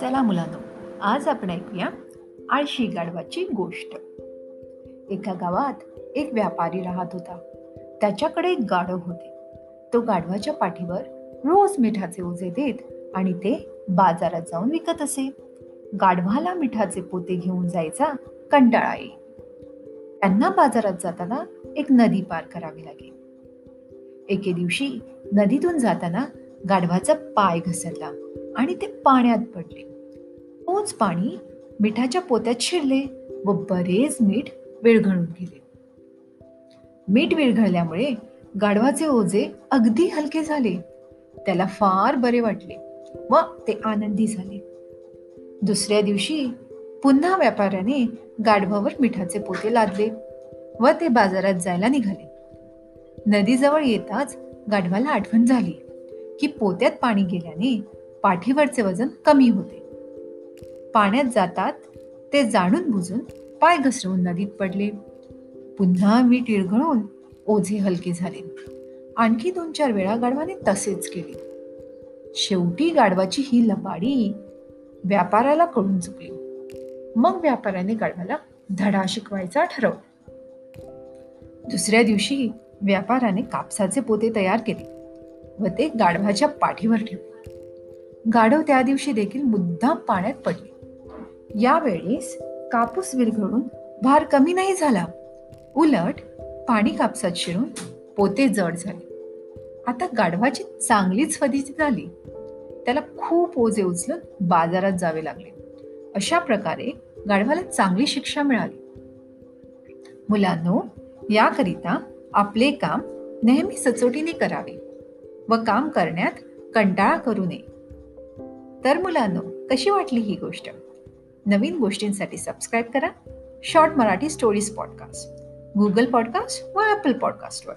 चला मुलांनो आज आपण ऐकूया आळशी गाढवाची गोष्ट. एका गावात एक व्यापारी राहत होता. त्याच्याकडे एक गाढव होते. तो गाढवाच्या पाठीवर रोज मिठाचे ओझे देत आणि ते बाजारात जाऊन विकत असे. गाढवाला मिठाचे पोते घेऊन जायचा कंटाळा येईल त्यांना बाजारात जाताना एक नदी पार करावी लागेल. एके दिवशी नदीतून जाताना गाढवाचा पाय घसरला. आणि ते पाण्यात पडले. तोच पाणी मिठाच्या पोत्यात शिरले व बरेच मीठ विरघळून गेले. मीठ विरघळल्यामुळे गाढवाचे ओझे अगदी हलके झाले. त्याला फार बरे वाटले व ते आनंदी झाले. दुसऱ्या दिवशी पुन्हा व्यापाऱ्याने गाढवावर मिठाचे पोते लादले व ते बाजारात जायला निघाले. नदीजवळ येताच गाढवाला आठवण झाली की पोत्यात पाणी गेल्याने पाठीवरचे वजन कमी होते. पाण्यात जातात ते जाणून बुजून पाय घसरवून नदीत पडले. पुन्हा मी टिळघळून ओझे हलके झाले. आणखी दोन चार वेळा गाढवाने तसेच केले. शेवटी गाढवाची ही लबाडी व्यापाराला कळून चुकली. मग व्यापाऱ्याने गाढवाला धडा शिकवायचा ठरवला. दुसऱ्या दिवशी व्यापाराने कापसाचे पोते तयार केले व ते गाढवाच्या पाठीवर ठेवले. गाढव त्या दिवशी देखील मुद्दाम पाण्यात पडले. यावेळेस कापूस विरघळून भार कमी नाही झाला. उलट पाणी कापसात शिरून पोते जड झाले. आता गाढवाची चांगलीच फदिती झाली. त्याला खूप ओझे उचलून बाजारात जावे लागले. अशा प्रकारे गाढवाला चांगली शिक्षा मिळाली. मुलांनो याकरिता आपले काम नेहमी सचोटीने करावे व काम करण्यात कंटाळा करू नये. तर मुलांनो कशी वाटली ही गोष्ट? नवीन गोष्टींसाठी सबस्क्राईब करा. Short Marathi stories podcast Google podcast व ॲपल पॉडकास्टवर